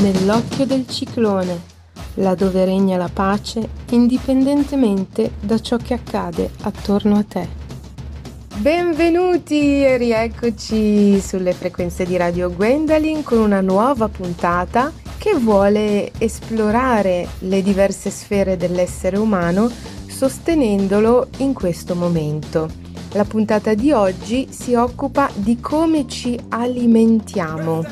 nell'occhio del ciclone, là dove regna la pace indipendentemente da ciò che accade attorno a te. Benvenuti e rieccoci sulle frequenze di Radio Gwendolyn con una nuova puntata che vuole esplorare le diverse sfere dell'essere umano sostenendolo in questo momento. La puntata di oggi si occupa di come ci alimentiamo.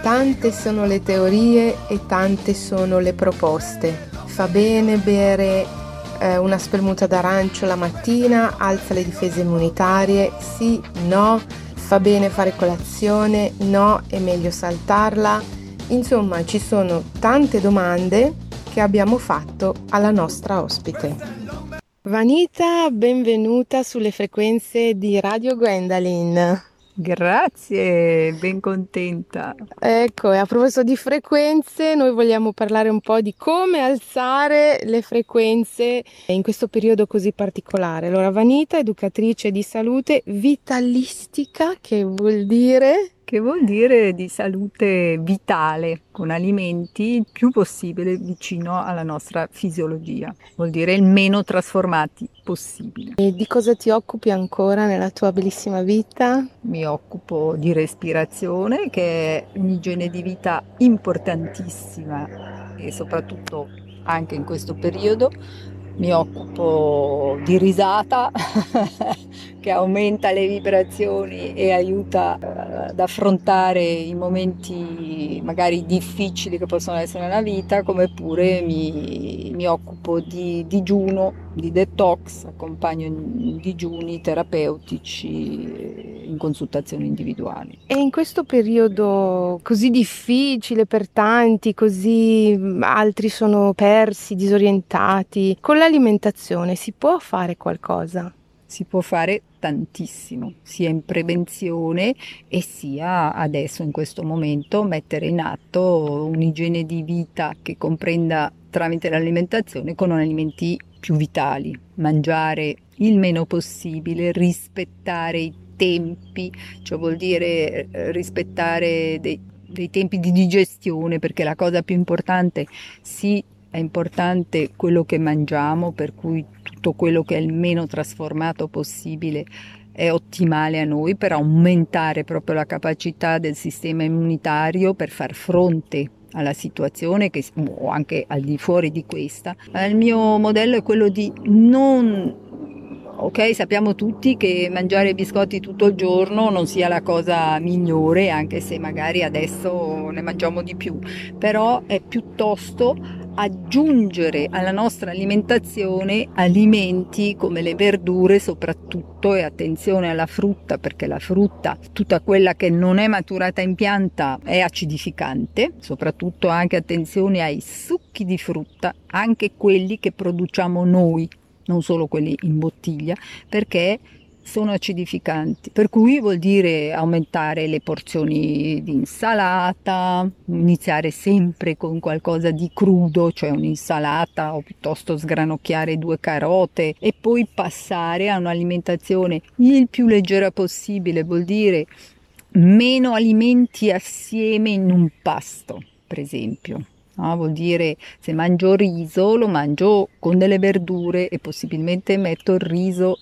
Tante sono le teorie e tante sono le proposte. Fa bene bere eh, una spremuta d'arancio la mattina, alza le difese immunitarie? Sì, no. Fa bene fare colazione? No, è meglio saltarla. Insomma, ci sono tante domande che abbiamo fatto alla nostra ospite. Vanita, benvenuta sulle frequenze di Radio Gwendolyn. Grazie, ben contenta. Ecco, e a proposito di frequenze, noi vogliamo parlare un po' di come alzare le frequenze in questo periodo così particolare. Allora, Vanita, educatrice di salute vitalistica, che vuol dire? Che vuol dire di salute vitale, con alimenti il più possibile vicino alla nostra fisiologia, vuol dire il meno trasformati possibile. E di cosa ti occupi ancora nella tua bellissima vita? Mi occupo di respirazione, che è un'igiene di vita importantissima e soprattutto anche in questo periodo mi occupo di risata che aumenta le vibrazioni e aiuta eh, ad affrontare i momenti magari difficili che possono essere nella vita, come pure mi, mi occupo di digiuno, di detox, accompagno digiuni terapeutici in consultazioni individuali. E in questo periodo così difficile per tanti, così altri sono persi, disorientati, con l'alimentazione si può fare qualcosa? Si può fare tantissimo, sia in prevenzione e sia adesso in questo momento mettere in atto un'igiene di vita che comprenda tramite l'alimentazione con alimenti più vitali, mangiare il meno possibile, rispettare i tempi, cioè vuol dire eh, rispettare dei, dei tempi di digestione perché la cosa più importante sì è importante quello che mangiamo, per cui tutto quello che è il meno trasformato possibile è ottimale a noi per aumentare proprio la capacità del sistema immunitario per far fronte alla situazione che, o anche al di fuori di questa. Il mio modello è quello di non Ok, sappiamo tutti che mangiare biscotti tutto il giorno non sia la cosa migliore, anche se magari adesso ne mangiamo di più, però è piuttosto aggiungere alla nostra alimentazione alimenti come le verdure soprattutto e attenzione alla frutta perché la frutta, tutta quella che non è maturata in pianta è acidificante, soprattutto anche attenzione ai succhi di frutta, anche quelli che produciamo noi, non solo quelli in bottiglia, perché sono acidificanti, per cui vuol dire aumentare le porzioni di insalata, iniziare sempre con qualcosa di crudo, cioè un'insalata o piuttosto sgranocchiare due carote e poi passare a un'alimentazione il più leggera possibile, vuol dire meno alimenti assieme in un pasto, per esempio. No, vuol dire se mangio riso lo mangio con delle verdure e possibilmente metto il riso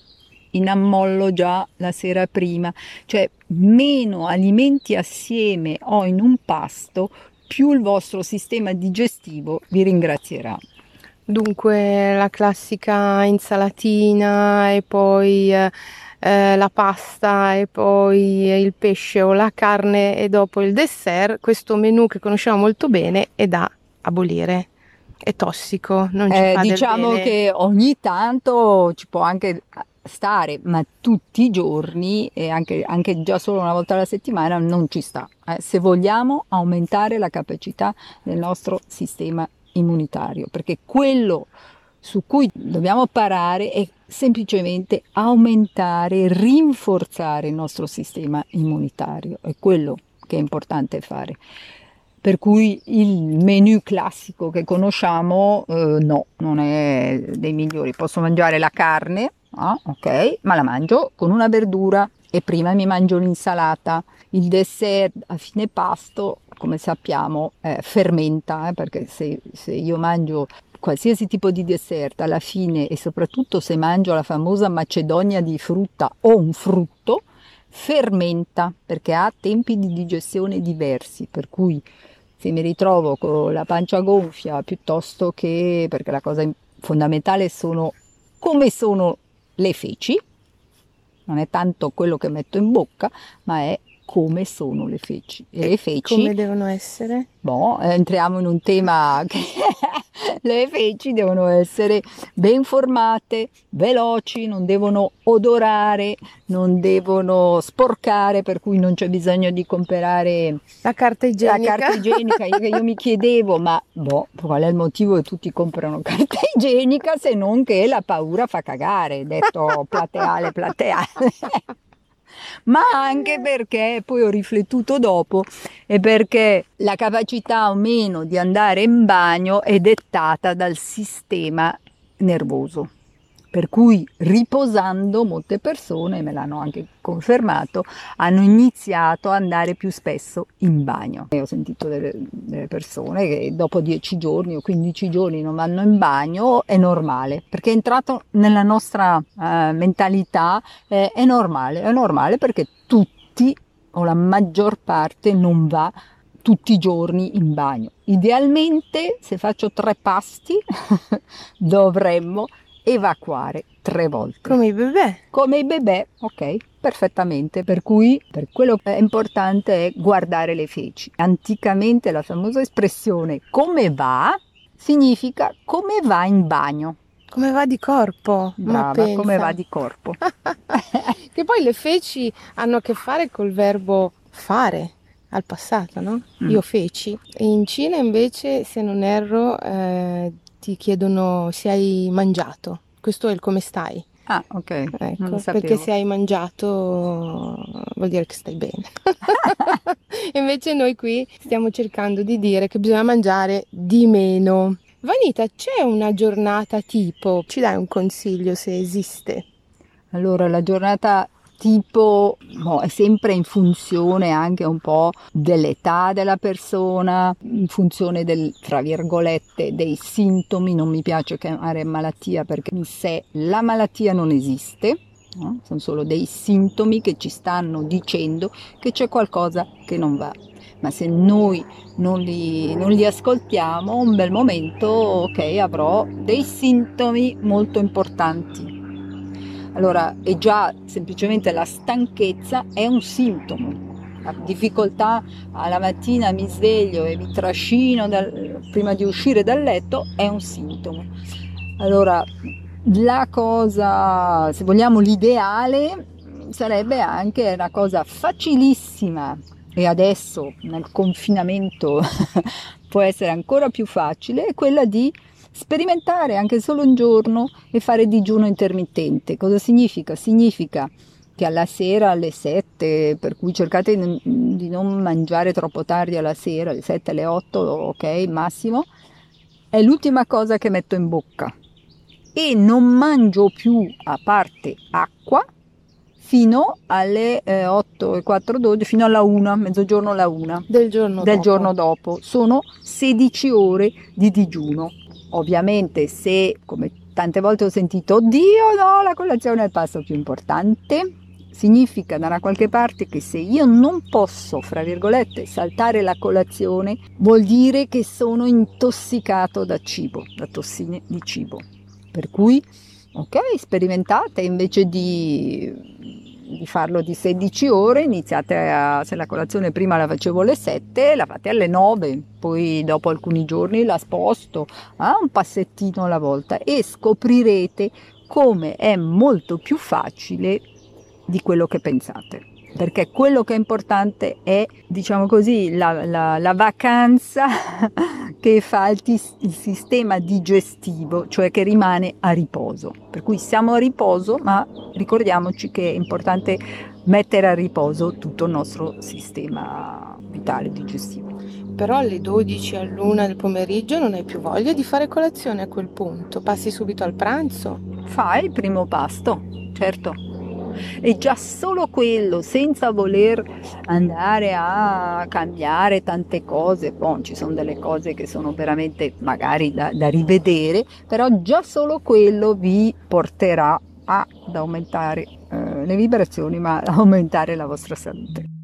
in ammollo già la sera prima, cioè meno alimenti assieme o in un pasto, più il vostro sistema digestivo vi ringrazierà. Dunque la classica insalatina e poi eh, eh, la pasta e poi il pesce o la carne e dopo il dessert, questo menù che conosciamo molto bene è da abolire. È tossico, non ci eh, Diciamo che ogni tanto ci può anche stare, ma tutti i giorni e anche, anche già solo una volta alla settimana non ci sta. Eh, se vogliamo aumentare la capacità del nostro sistema immunitario, perché quello su cui dobbiamo parare è semplicemente aumentare, rinforzare il nostro sistema immunitario, è quello che è importante fare. Per cui il menu classico che conosciamo eh, no, non è dei migliori. Posso mangiare la carne, ah, ok, ma la mangio con una verdura e prima mi mangio l'insalata, il dessert a fine pasto come sappiamo, eh, fermenta, eh, perché se, se io mangio qualsiasi tipo di dessert alla fine e soprattutto se mangio la famosa macedonia di frutta o un frutto, fermenta perché ha tempi di digestione diversi, per cui se mi ritrovo con la pancia gonfia piuttosto che perché la cosa fondamentale sono come sono le feci, non è tanto quello che metto in bocca, ma è come sono le feci. E le feci... Come devono essere? Boh, entriamo in un tema che le feci devono essere ben formate, veloci, non devono odorare, non devono sporcare, per cui non c'è bisogno di comprare la carta igienica. La carta igienica, io, io mi chiedevo, ma boh, qual è il motivo che tutti comprano carta igienica se non che la paura fa cagare, detto plateale, plateale ma anche perché poi ho riflettuto dopo e perché la capacità o meno di andare in bagno è dettata dal sistema nervoso. Per cui riposando molte persone, me l'hanno anche confermato, hanno iniziato ad andare più spesso in bagno. E ho sentito delle, delle, persone che dopo 10 giorni o 15 giorni non vanno in bagno, è normale, perché è entrato nella nostra uh, mentalità, eh, è normale, è normale perché tutti o la maggior parte non va tutti i giorni in bagno. Idealmente, se faccio tre pasti, dovremmo evacuare tre volte. Come i bebè. Come i bebè, ok, perfettamente. Per cui per quello che è importante è guardare le feci. Anticamente la famosa espressione come va significa come va in bagno. Come va di corpo? Brava, come va di corpo. che poi le feci hanno a che fare col verbo fare al passato, no? Mm. Io feci. In Cina invece, se non erro, eh, ti chiedono se hai mangiato. Questo è il come stai. Ah, ok. Ecco, perché se hai mangiato vuol dire che stai bene. Invece noi qui stiamo cercando di dire che bisogna mangiare di meno. Vanita, c'è una giornata tipo? Ci dai un consiglio se esiste? Allora, la giornata tipo no, è sempre in funzione anche un po' dell'età della persona, in funzione del, tra virgolette, dei sintomi, non mi piace chiamare malattia perché in sé la malattia non esiste, no? sono solo dei sintomi che ci stanno dicendo che c'è qualcosa che non va. Ma se noi non li, non li ascoltiamo, un bel momento, ok, avrò dei sintomi molto importanti allora, è già semplicemente la stanchezza è un sintomo. La difficoltà alla mattina mi sveglio e mi trascino dal, prima di uscire dal letto è un sintomo. Allora, la cosa, se vogliamo l'ideale, sarebbe anche una cosa facilissima e adesso nel confinamento può essere ancora più facile, è quella di sperimentare anche solo un giorno e fare digiuno intermittente. Cosa significa? Significa che alla sera alle 7, per cui cercate di non mangiare troppo tardi alla sera, alle 7, alle 8, ok, massimo, è l'ultima cosa che metto in bocca. E non mangio più, a parte acqua, fino alle eh, 8 e 4, 12, fino alla 1, mezzogiorno alla 1 del giorno, del dopo. giorno dopo. Sono 16 ore di digiuno. Ovviamente se, come tante volte ho sentito, oddio no, la colazione è il passo più importante, significa da una qualche parte che se io non posso, fra virgolette, saltare la colazione, vuol dire che sono intossicato da cibo, da tossine di cibo. Per cui, ok, sperimentate invece di di farlo di 16 ore, iniziate a, se la colazione prima la facevo alle 7, la fate alle 9, poi dopo alcuni giorni la sposto a eh, un passettino alla volta e scoprirete come è molto più facile di quello che pensate. Perché quello che è importante è, diciamo così, la, la, la vacanza che fa il, il, sistema digestivo, cioè che rimane a riposo. Per cui siamo a riposo, ma ricordiamoci che è importante mettere a riposo tutto il nostro sistema vitale digestivo. Però alle 12 all'una del pomeriggio non hai più voglia di fare colazione a quel punto, passi subito al pranzo. Fai il primo pasto, certo e già solo quello, senza voler andare a cambiare tante cose, bon, ci sono delle cose che sono veramente magari da, da rivedere, però già solo quello vi porterà ad aumentare eh, le vibrazioni, ma aumentare la vostra salute.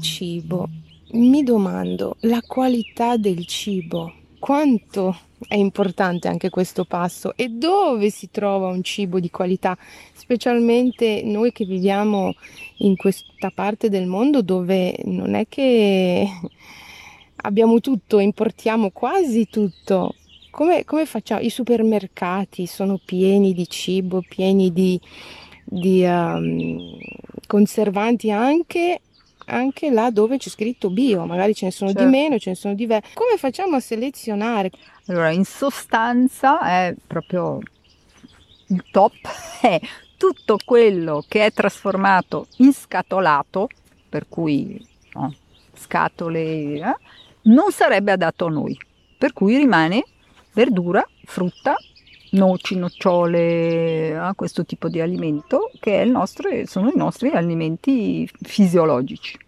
Cibo. Mi domando, la qualità del cibo. Quanto è importante anche questo passo e dove si trova un cibo di qualità, specialmente noi che viviamo in questa parte del mondo dove non è che abbiamo tutto, importiamo quasi tutto. Come, come facciamo? I supermercati sono pieni di cibo, pieni di, di um, conservanti anche anche là dove c'è scritto bio, magari ce ne sono certo. di meno, ce ne sono diversi. Come facciamo a selezionare? Allora, in sostanza è proprio il top, è tutto quello che è trasformato in scatolato, per cui no, scatole, eh, non sarebbe adatto a noi, per cui rimane verdura, frutta, noci, nocciole, a questo tipo di alimento che nostro, sono i nostri alimenti fisiologici.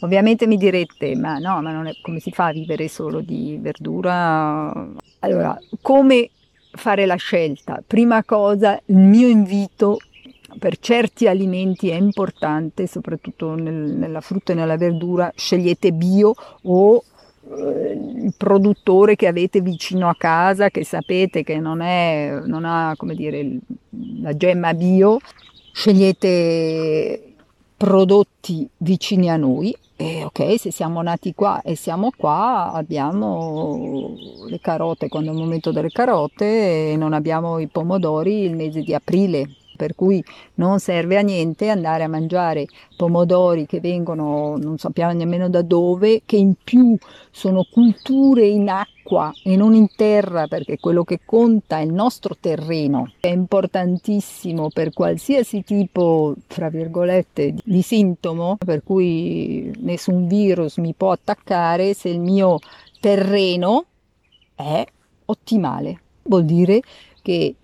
Ovviamente mi direte, ma no, ma non è come si fa a vivere solo di verdura? Allora, come fare la scelta? Prima cosa, il mio invito per certi alimenti è importante, soprattutto nel, nella frutta e nella verdura, scegliete bio o il produttore che avete vicino a casa, che sapete che non, è, non ha dire, la gemma bio, scegliete prodotti vicini a noi e ok, se siamo nati qua e siamo qua, abbiamo le carote quando è il momento delle carote e non abbiamo i pomodori il mese di aprile per cui non serve a niente andare a mangiare pomodori che vengono non sappiamo nemmeno da dove, che in più sono culture in acqua e non in terra, perché quello che conta è il nostro terreno. È importantissimo per qualsiasi tipo, fra virgolette, di sintomo, per cui nessun virus mi può attaccare se il mio terreno è ottimale. Vuol dire che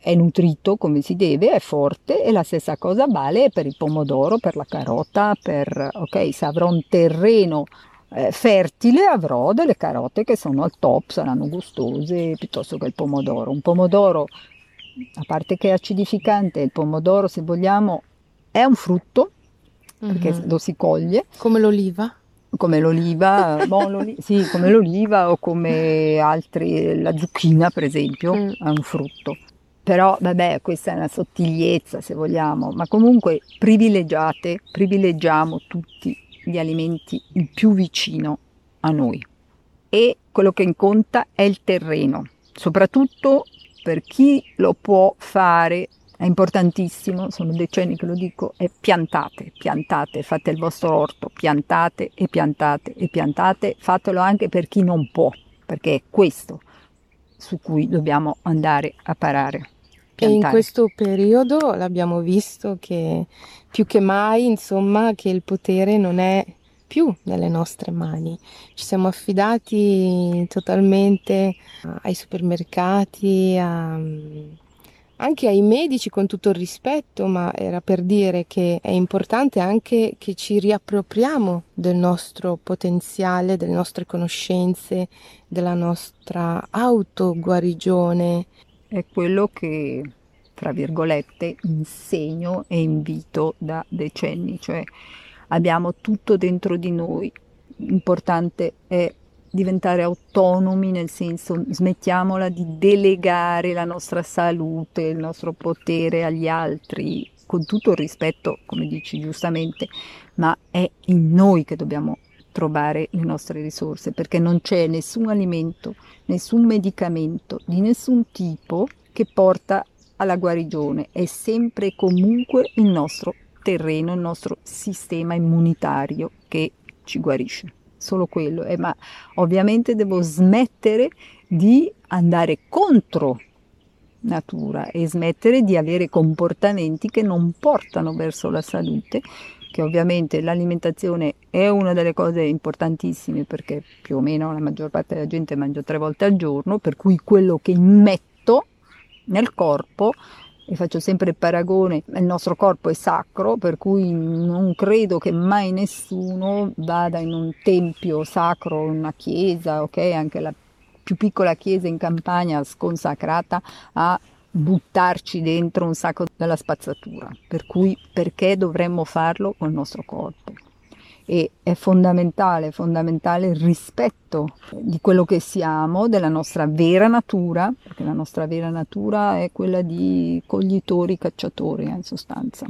è nutrito come si deve, è forte e la stessa cosa vale per il pomodoro, per la carota, per, ok, se avrò un terreno eh, fertile avrò delle carote che sono al top, saranno gustose piuttosto che il pomodoro. Un pomodoro, a parte che è acidificante, il pomodoro se vogliamo è un frutto, perché mm-hmm. lo si coglie. Come l'oliva? come l'oliva, l'oli- sì, come l'oliva o come altri, la zucchina per esempio, mm. è un frutto però vabbè questa è una sottigliezza se vogliamo, ma comunque privilegiate, privilegiamo tutti gli alimenti il più vicino a noi e quello che conta è il terreno, soprattutto per chi lo può fare è importantissimo, sono decenni che lo dico, è piantate, piantate, fate il vostro orto, piantate e piantate e piantate, fatelo anche per chi non può, perché è questo su cui dobbiamo andare a parare. Piantare. E in questo periodo l'abbiamo visto che più che mai, insomma, che il potere non è più nelle nostre mani. Ci siamo affidati totalmente ai supermercati, a, anche ai medici con tutto il rispetto, ma era per dire che è importante anche che ci riappropriamo del nostro potenziale, delle nostre conoscenze, della nostra autoguarigione. È quello che, tra virgolette, insegno e invito da decenni, cioè abbiamo tutto dentro di noi. L'importante è diventare autonomi, nel senso smettiamola di delegare la nostra salute, il nostro potere agli altri, con tutto il rispetto, come dici giustamente, ma è in noi che dobbiamo trovare le nostre risorse, perché non c'è nessun alimento, nessun medicamento di nessun tipo che porta alla guarigione, è sempre e comunque il nostro terreno, il nostro sistema immunitario che ci guarisce. Solo quello, eh, ma ovviamente devo smettere di andare contro natura e smettere di avere comportamenti che non portano verso la salute, che ovviamente l'alimentazione è una delle cose importantissime perché più o meno la maggior parte della gente mangia tre volte al giorno, per cui quello che metto nel corpo e faccio sempre il paragone, il nostro corpo è sacro, per cui non credo che mai nessuno vada in un tempio sacro, una chiesa, ok, anche la più piccola chiesa in campagna sconsacrata a buttarci dentro un sacco della spazzatura. Per cui perché dovremmo farlo col nostro corpo? e è fondamentale, fondamentale il rispetto di quello che siamo, della nostra vera natura, perché la nostra vera natura è quella di coglitori, cacciatori eh, in sostanza.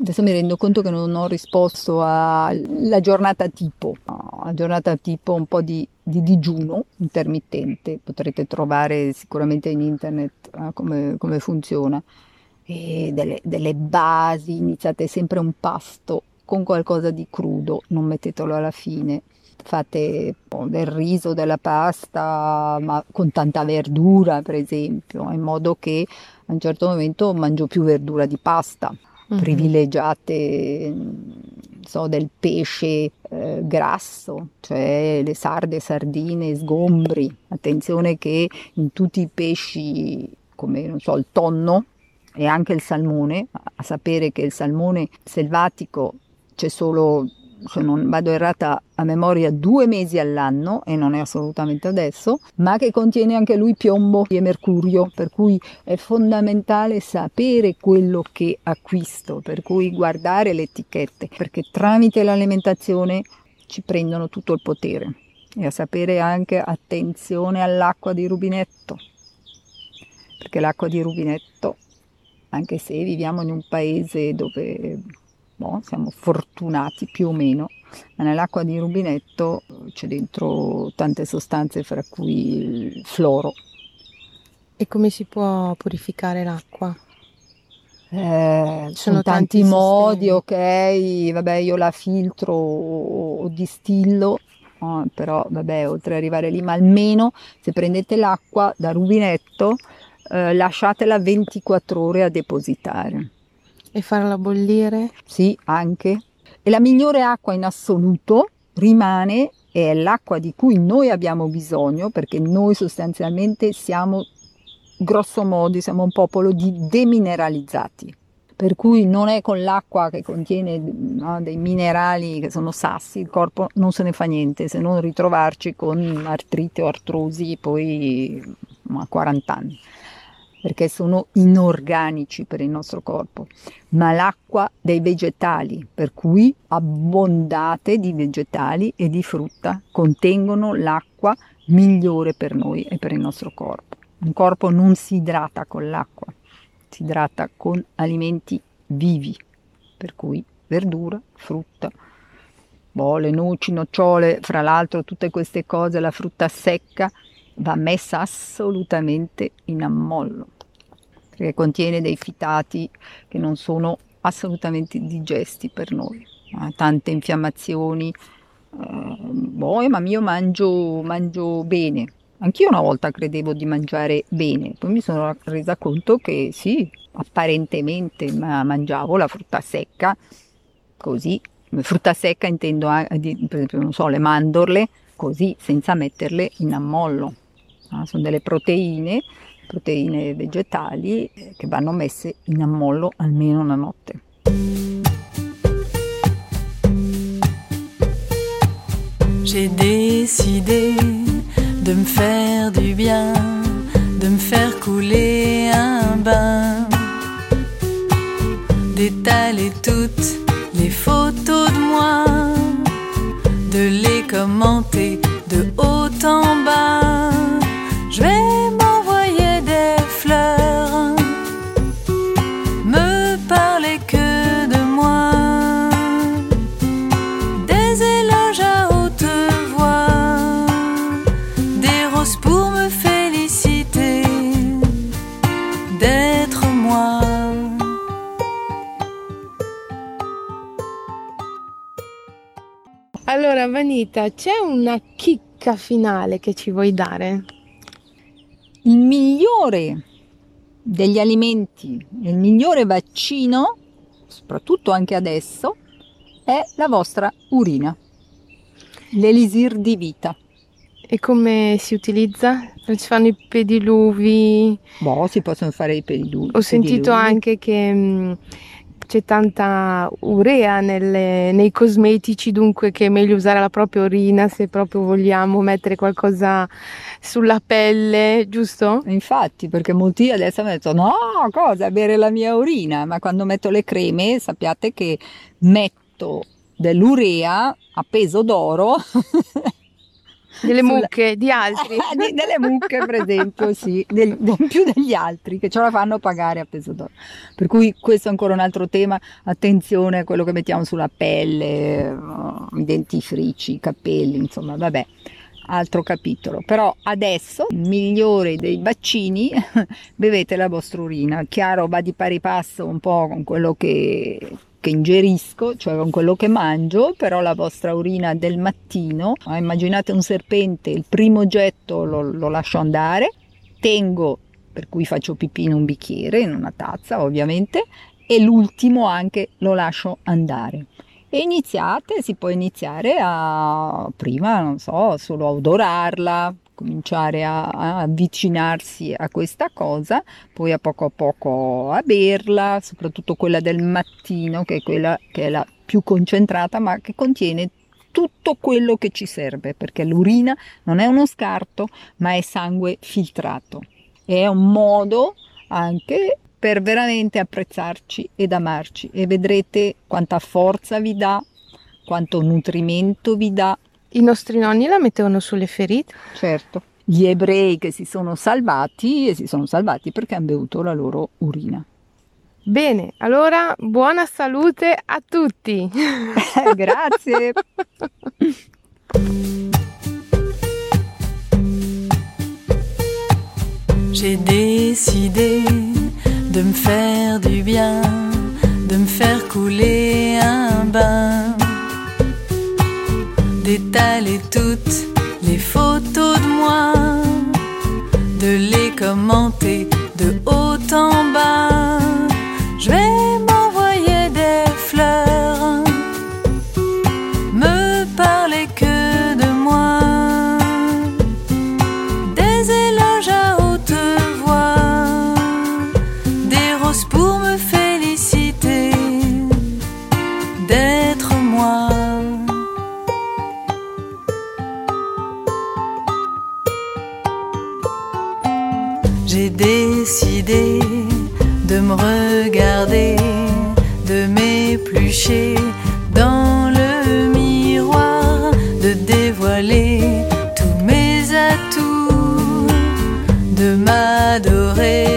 Adesso mi rendo conto che non ho risposto alla giornata tipo, la giornata tipo un po' di, di digiuno intermittente, potrete trovare sicuramente in internet come, come funziona. E delle, delle basi, iniziate sempre un pasto con qualcosa di crudo, non mettetelo alla fine. Fate del riso, della pasta, ma con tanta verdura, per esempio, in modo che a un certo momento mangio più verdura di pasta. Mm-hmm. Privilegiate so, del pesce eh, grasso, cioè le sarde, sardine, sgombri. Attenzione che in tutti i pesci, come non so, il tonno, e anche il salmone, a sapere che il salmone selvatico c'è solo, se non vado errata a memoria, due mesi all'anno, e non è assolutamente adesso, ma che contiene anche lui piombo e mercurio, per cui è fondamentale sapere quello che acquisto, per cui guardare le etichette, perché tramite l'alimentazione ci prendono tutto il potere. e a sapere anche attenzione all'acqua di rubinetto, perché l'acqua di rubinetto, anche se viviamo in un paese dove boh, siamo fortunati più o meno, ma nell'acqua di rubinetto c'è dentro tante sostanze, fra cui il fluoro. E come si può purificare l'acqua? Eh, ci sono tanti modi, ok, vabbè io la filtro o, o distillo, però vabbè oltre ad arrivare lì, ma almeno se prendete l'acqua da rubinetto eh, lasciatela 24 ore a depositare. E farla bollire? Sì, anche. E la migliore acqua in assoluto rimane è l'acqua di cui noi abbiamo bisogno perché noi sostanzialmente siamo grosso modo siamo un popolo di demineralizzati, per cui non è con l'acqua che contiene no, dei minerali che sono sassi, il corpo non se ne fa niente se non ritrovarci con artrite o artrosi poi a 40 anni perché sono inorganici per il nostro corpo, ma l'acqua dei vegetali, per cui abbondate di vegetali e di frutta, contengono l'acqua migliore per noi e per il nostro corpo. Un corpo non si idrata con l'acqua, si idrata con alimenti vivi, per cui verdura, frutta, boh, le noci, nocciole, fra l'altro tutte queste cose, la frutta secca va messa assolutamente in ammollo, perché contiene dei fitati che non sono assolutamente digesti per noi, ha tante infiammazioni, eh, boh, ma io mangio, mangio bene, Anch'io una volta credevo di mangiare bene, poi mi sono resa conto che sì, apparentemente ma mangiavo la frutta secca, così, frutta secca intendo per esempio, non so, le mandorle, così, senza metterle in ammollo. Ah, sono delle proteine, proteine vegetali eh, che vanno messe in ammollo almeno una notte. J'ai décidé de me faire du bien, de me faire couler un bain, d'étaler toutes les photos de moi, de les commenter de haut en bas. Vanita, c'è una chicca finale che ci vuoi dare? Il migliore degli alimenti, il migliore vaccino, soprattutto anche adesso, è la vostra urina, l'elisir di vita. E come si utilizza? Si fanno i pediluvi? Boh, si possono fare i pediluvi. Ho sentito anche che mh, c'è tanta urea nelle- nei cosmetici, dunque che è meglio usare la propria urina se proprio vogliamo mettere qualcosa sulla pelle, giusto? Infatti, perché molti adesso hanno detto: no, cosa, bere la mia urina? Ma quando metto le creme, sappiate che metto dell'urea a peso d'oro. Delle sulla- mucche, di altri. Di- delle mucche, per esempio, sì, del- de- più degli altri che ce la fanno pagare a peso d'oro. Per cui questo è ancora un altro tema. Attenzione a quello che mettiamo sulla pelle, eh, i dentifrici, i capelli, insomma, vabbè. Altro capitolo, però adesso il migliore dei vaccini bevete la vostra urina. Chiaro, va di pari passo un po' con quello che, che ingerisco, cioè con quello che mangio, però la vostra urina del mattino, ah, immaginate un serpente, il primo getto lo, lo lascio andare, tengo, per cui faccio pipì in un bicchiere, in una tazza ovviamente, e l'ultimo anche lo lascio andare. E iniziate, si può iniziare a, prima, non so, solo a odorarla, cominciare a, a avvicinarsi a questa cosa, poi a poco a poco a berla, soprattutto quella del mattino, che è quella che è la più concentrata, ma che contiene tutto quello che ci serve, perché l'urina non è uno scarto, ma è sangue filtrato. È un modo anche per veramente apprezzarci ed amarci e vedrete quanta forza vi dà, quanto nutrimento vi dà I nostri nonni la mettevano sulle ferite? Certo. Gli ebrei che si sono salvati e si sono salvati perché hanno bevuto la loro urina. Bene, allora buona salute a tutti. Grazie. J'ai décidé de me faire du bien, de me faire couler un bain, d'étaler toutes les photos de moi, de les commenter de haut de me regarder, de m'éplucher dans le miroir, de dévoiler tous mes atouts, de m'adorer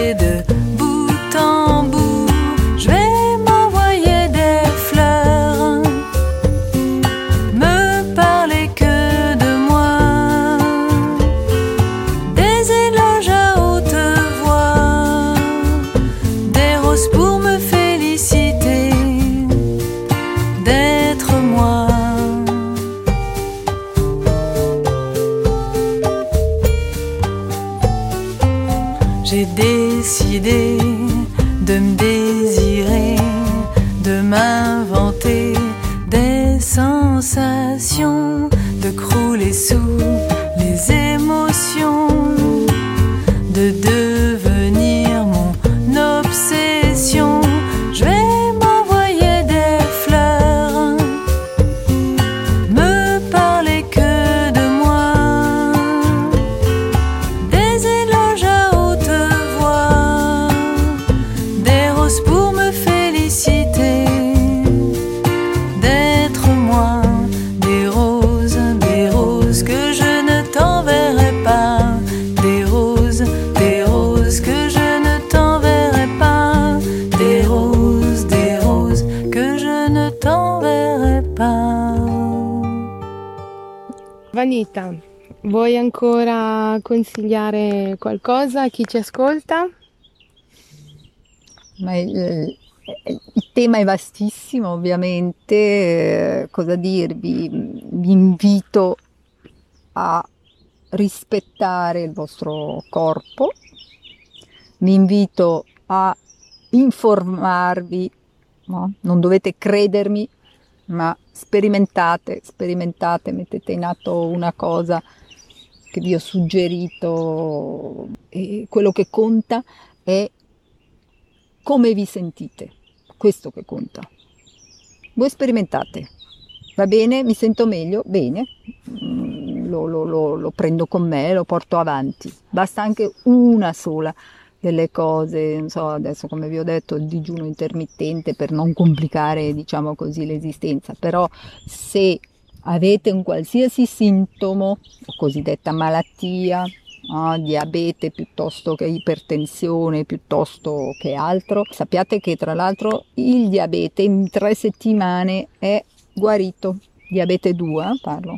ancora consigliare qualcosa a chi ci ascolta? Ma il, il tema è vastissimo, ovviamente. eh, Cosa dirvi? Vi invito a rispettare il vostro corpo, vi invito a informarvi, no? Non dovete credermi, ma sperimentate, sperimentate, mettete in atto una cosa che vi ho suggerito e quello che conta è come vi sentite, questo che conta. Voi sperimentate, va bene, mi sento meglio, bene, Mm, lo, lo- lo- lo prendo con me, lo porto avanti. Basta anche una sola delle cose, non so, adesso come vi ho detto, il digiuno intermittente per non complicare, diciamo così, l'esistenza, però se avete un qualsiasi sintomo cosiddetta malattia, no, diabete piuttosto che ipertensione, piuttosto che altro, sappiate che tra l'altro il diabete in tre settimane è guarito, diabete 2 eh, parlo,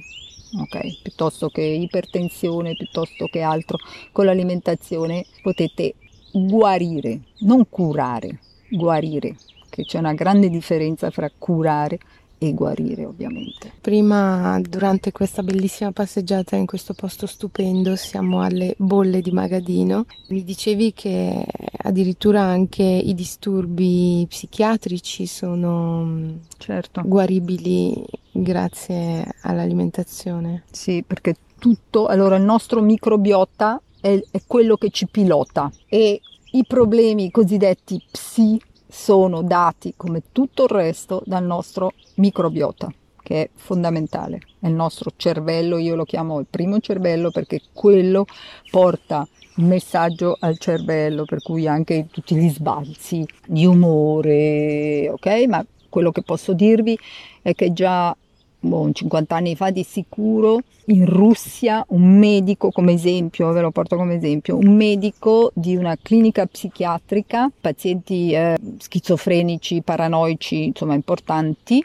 ok, piuttosto che ipertensione, piuttosto che altro, con l'alimentazione potete guarire, non curare, guarire, che c'è una grande differenza fra curare e guarire ovviamente. Prima, durante questa bellissima passeggiata in questo posto stupendo, siamo alle bolle di Magadino. Mi dicevi che addirittura anche i disturbi psichiatrici sono mm, Certo. guaribili grazie all'alimentazione. Sì, perché tutto, allora il nostro microbiota è, è quello che ci pilota e i problemi cosiddetti psi sono dati come tutto il resto dal nostro microbiota che è fondamentale, è il nostro cervello, io lo chiamo il primo cervello perché quello porta messaggio al cervello, per cui anche tutti gli sbalzi di umore, ok? Ma quello che posso dirvi è che già boh, 50 anni fa di sicuro, in Russia un medico, come esempio, ve lo porto come esempio, un medico di una clinica psichiatrica, pazienti eh, schizofrenici, paranoici, insomma importanti,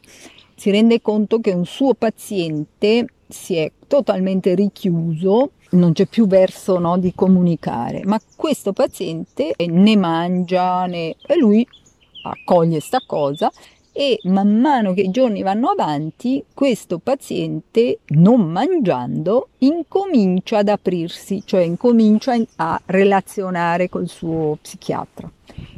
si rende conto che un suo paziente si è totalmente richiuso, non c'è più verso no, di comunicare, ma questo paziente ne mangia ne... e lui accoglie sta cosa e man mano che i giorni vanno avanti questo paziente non mangiando incomincia ad aprirsi, cioè incomincia a relazionare col suo psichiatra.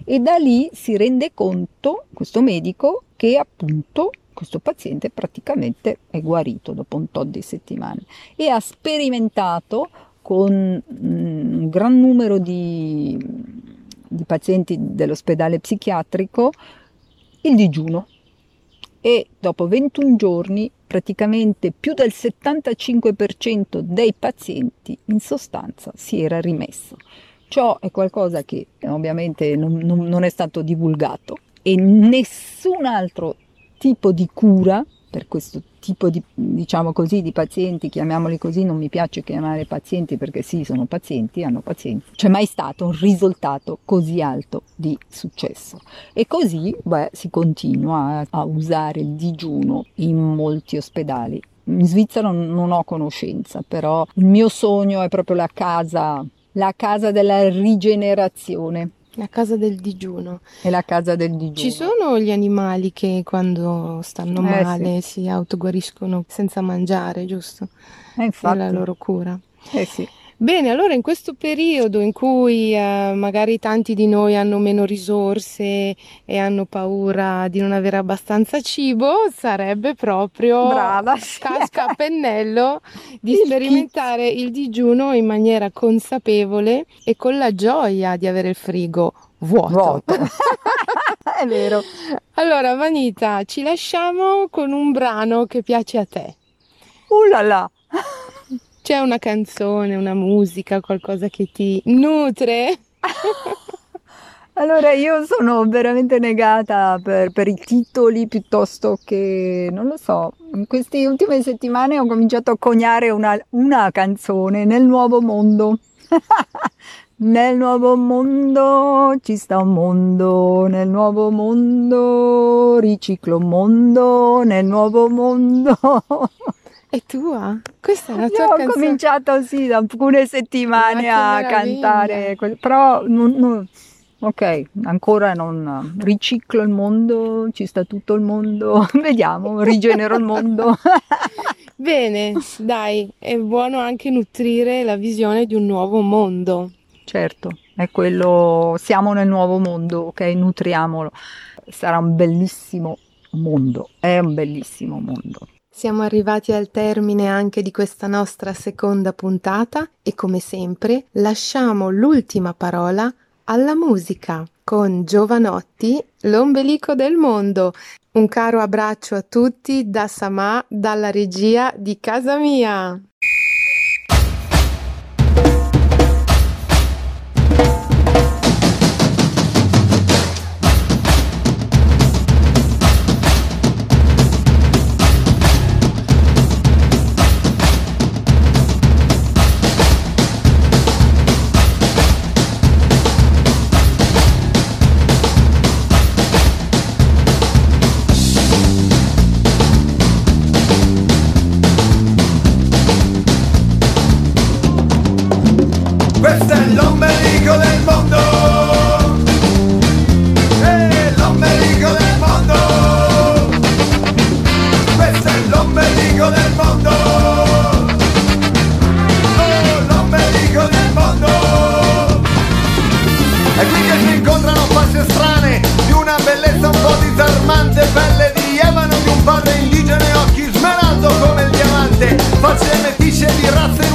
E da lì si rende conto questo medico che appunto questo paziente praticamente è guarito dopo un tot di settimane e ha sperimentato con mm, un gran numero di, di pazienti dell'ospedale psichiatrico il digiuno e dopo 21 giorni praticamente più del 75% dei pazienti in sostanza si era rimesso. Ciò è qualcosa che ovviamente non, non, non è stato divulgato e nessun altro tipo di cura per questo tipo di, diciamo così, di pazienti, chiamiamoli così, non mi piace chiamare pazienti perché sì, sono pazienti, hanno pazienti, c'è mai stato un risultato così alto di successo. E così beh, si continua a, a usare il digiuno in molti ospedali. In Svizzera non ho conoscenza, però il mio sogno è proprio la casa, la casa della rigenerazione la casa del digiuno. È la casa del digiuno. Ci sono gli animali che quando stanno eh, male sì. si autoguariscono senza mangiare, giusto? Eh, infatti. È la loro cura. Eh sì. Bene, allora in questo periodo in cui eh, magari tanti di noi hanno meno risorse e hanno paura di non avere abbastanza cibo, sarebbe proprio Brava, casca a pennello di il sperimentare kit. il digiuno in maniera consapevole e con la gioia di avere il frigo vuoto. vuoto. È vero. Allora, Vanita, ci lasciamo con un brano che piace a te. Uh là là. C'è una canzone, una musica, qualcosa che ti nutre? Allora io sono veramente negata per, per, i titoli piuttosto che, non lo so, in queste ultime settimane ho cominciato a coniare una, una canzone nel nuovo mondo. nel nuovo mondo ci sta un mondo, nel nuovo mondo riciclo un mondo, nel nuovo mondo. È tua? Questa è la tua Io canzone? Ho cominciato sì da alcune settimane a cantare, però non, non, ok, ancora non riciclo il mondo, ci sta tutto il mondo, vediamo, rigenero il mondo. Bene, dai, è buono anche nutrire la visione di un nuovo mondo. Certo, è quello, siamo nel nuovo mondo, ok, nutriamolo. Sarà un bellissimo mondo, è un bellissimo mondo. Siamo arrivati al termine anche di questa nostra seconda puntata e come sempre lasciamo l'ultima parola alla musica con Giovanotti, l'ombelico del mondo. Un caro abbraccio a tutti da Samà, dalla regia di casa mia. È qui che si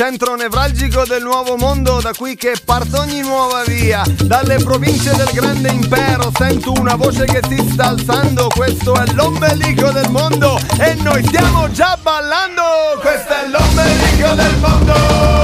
centro nevralgico del nuovo mondo, da qui che parte ogni nuova via. Dalle province del grande impero sento una voce che si sta alzando, questo è l'ombelico del mondo e noi stiamo già ballando, questo è l'ombelico del mondo.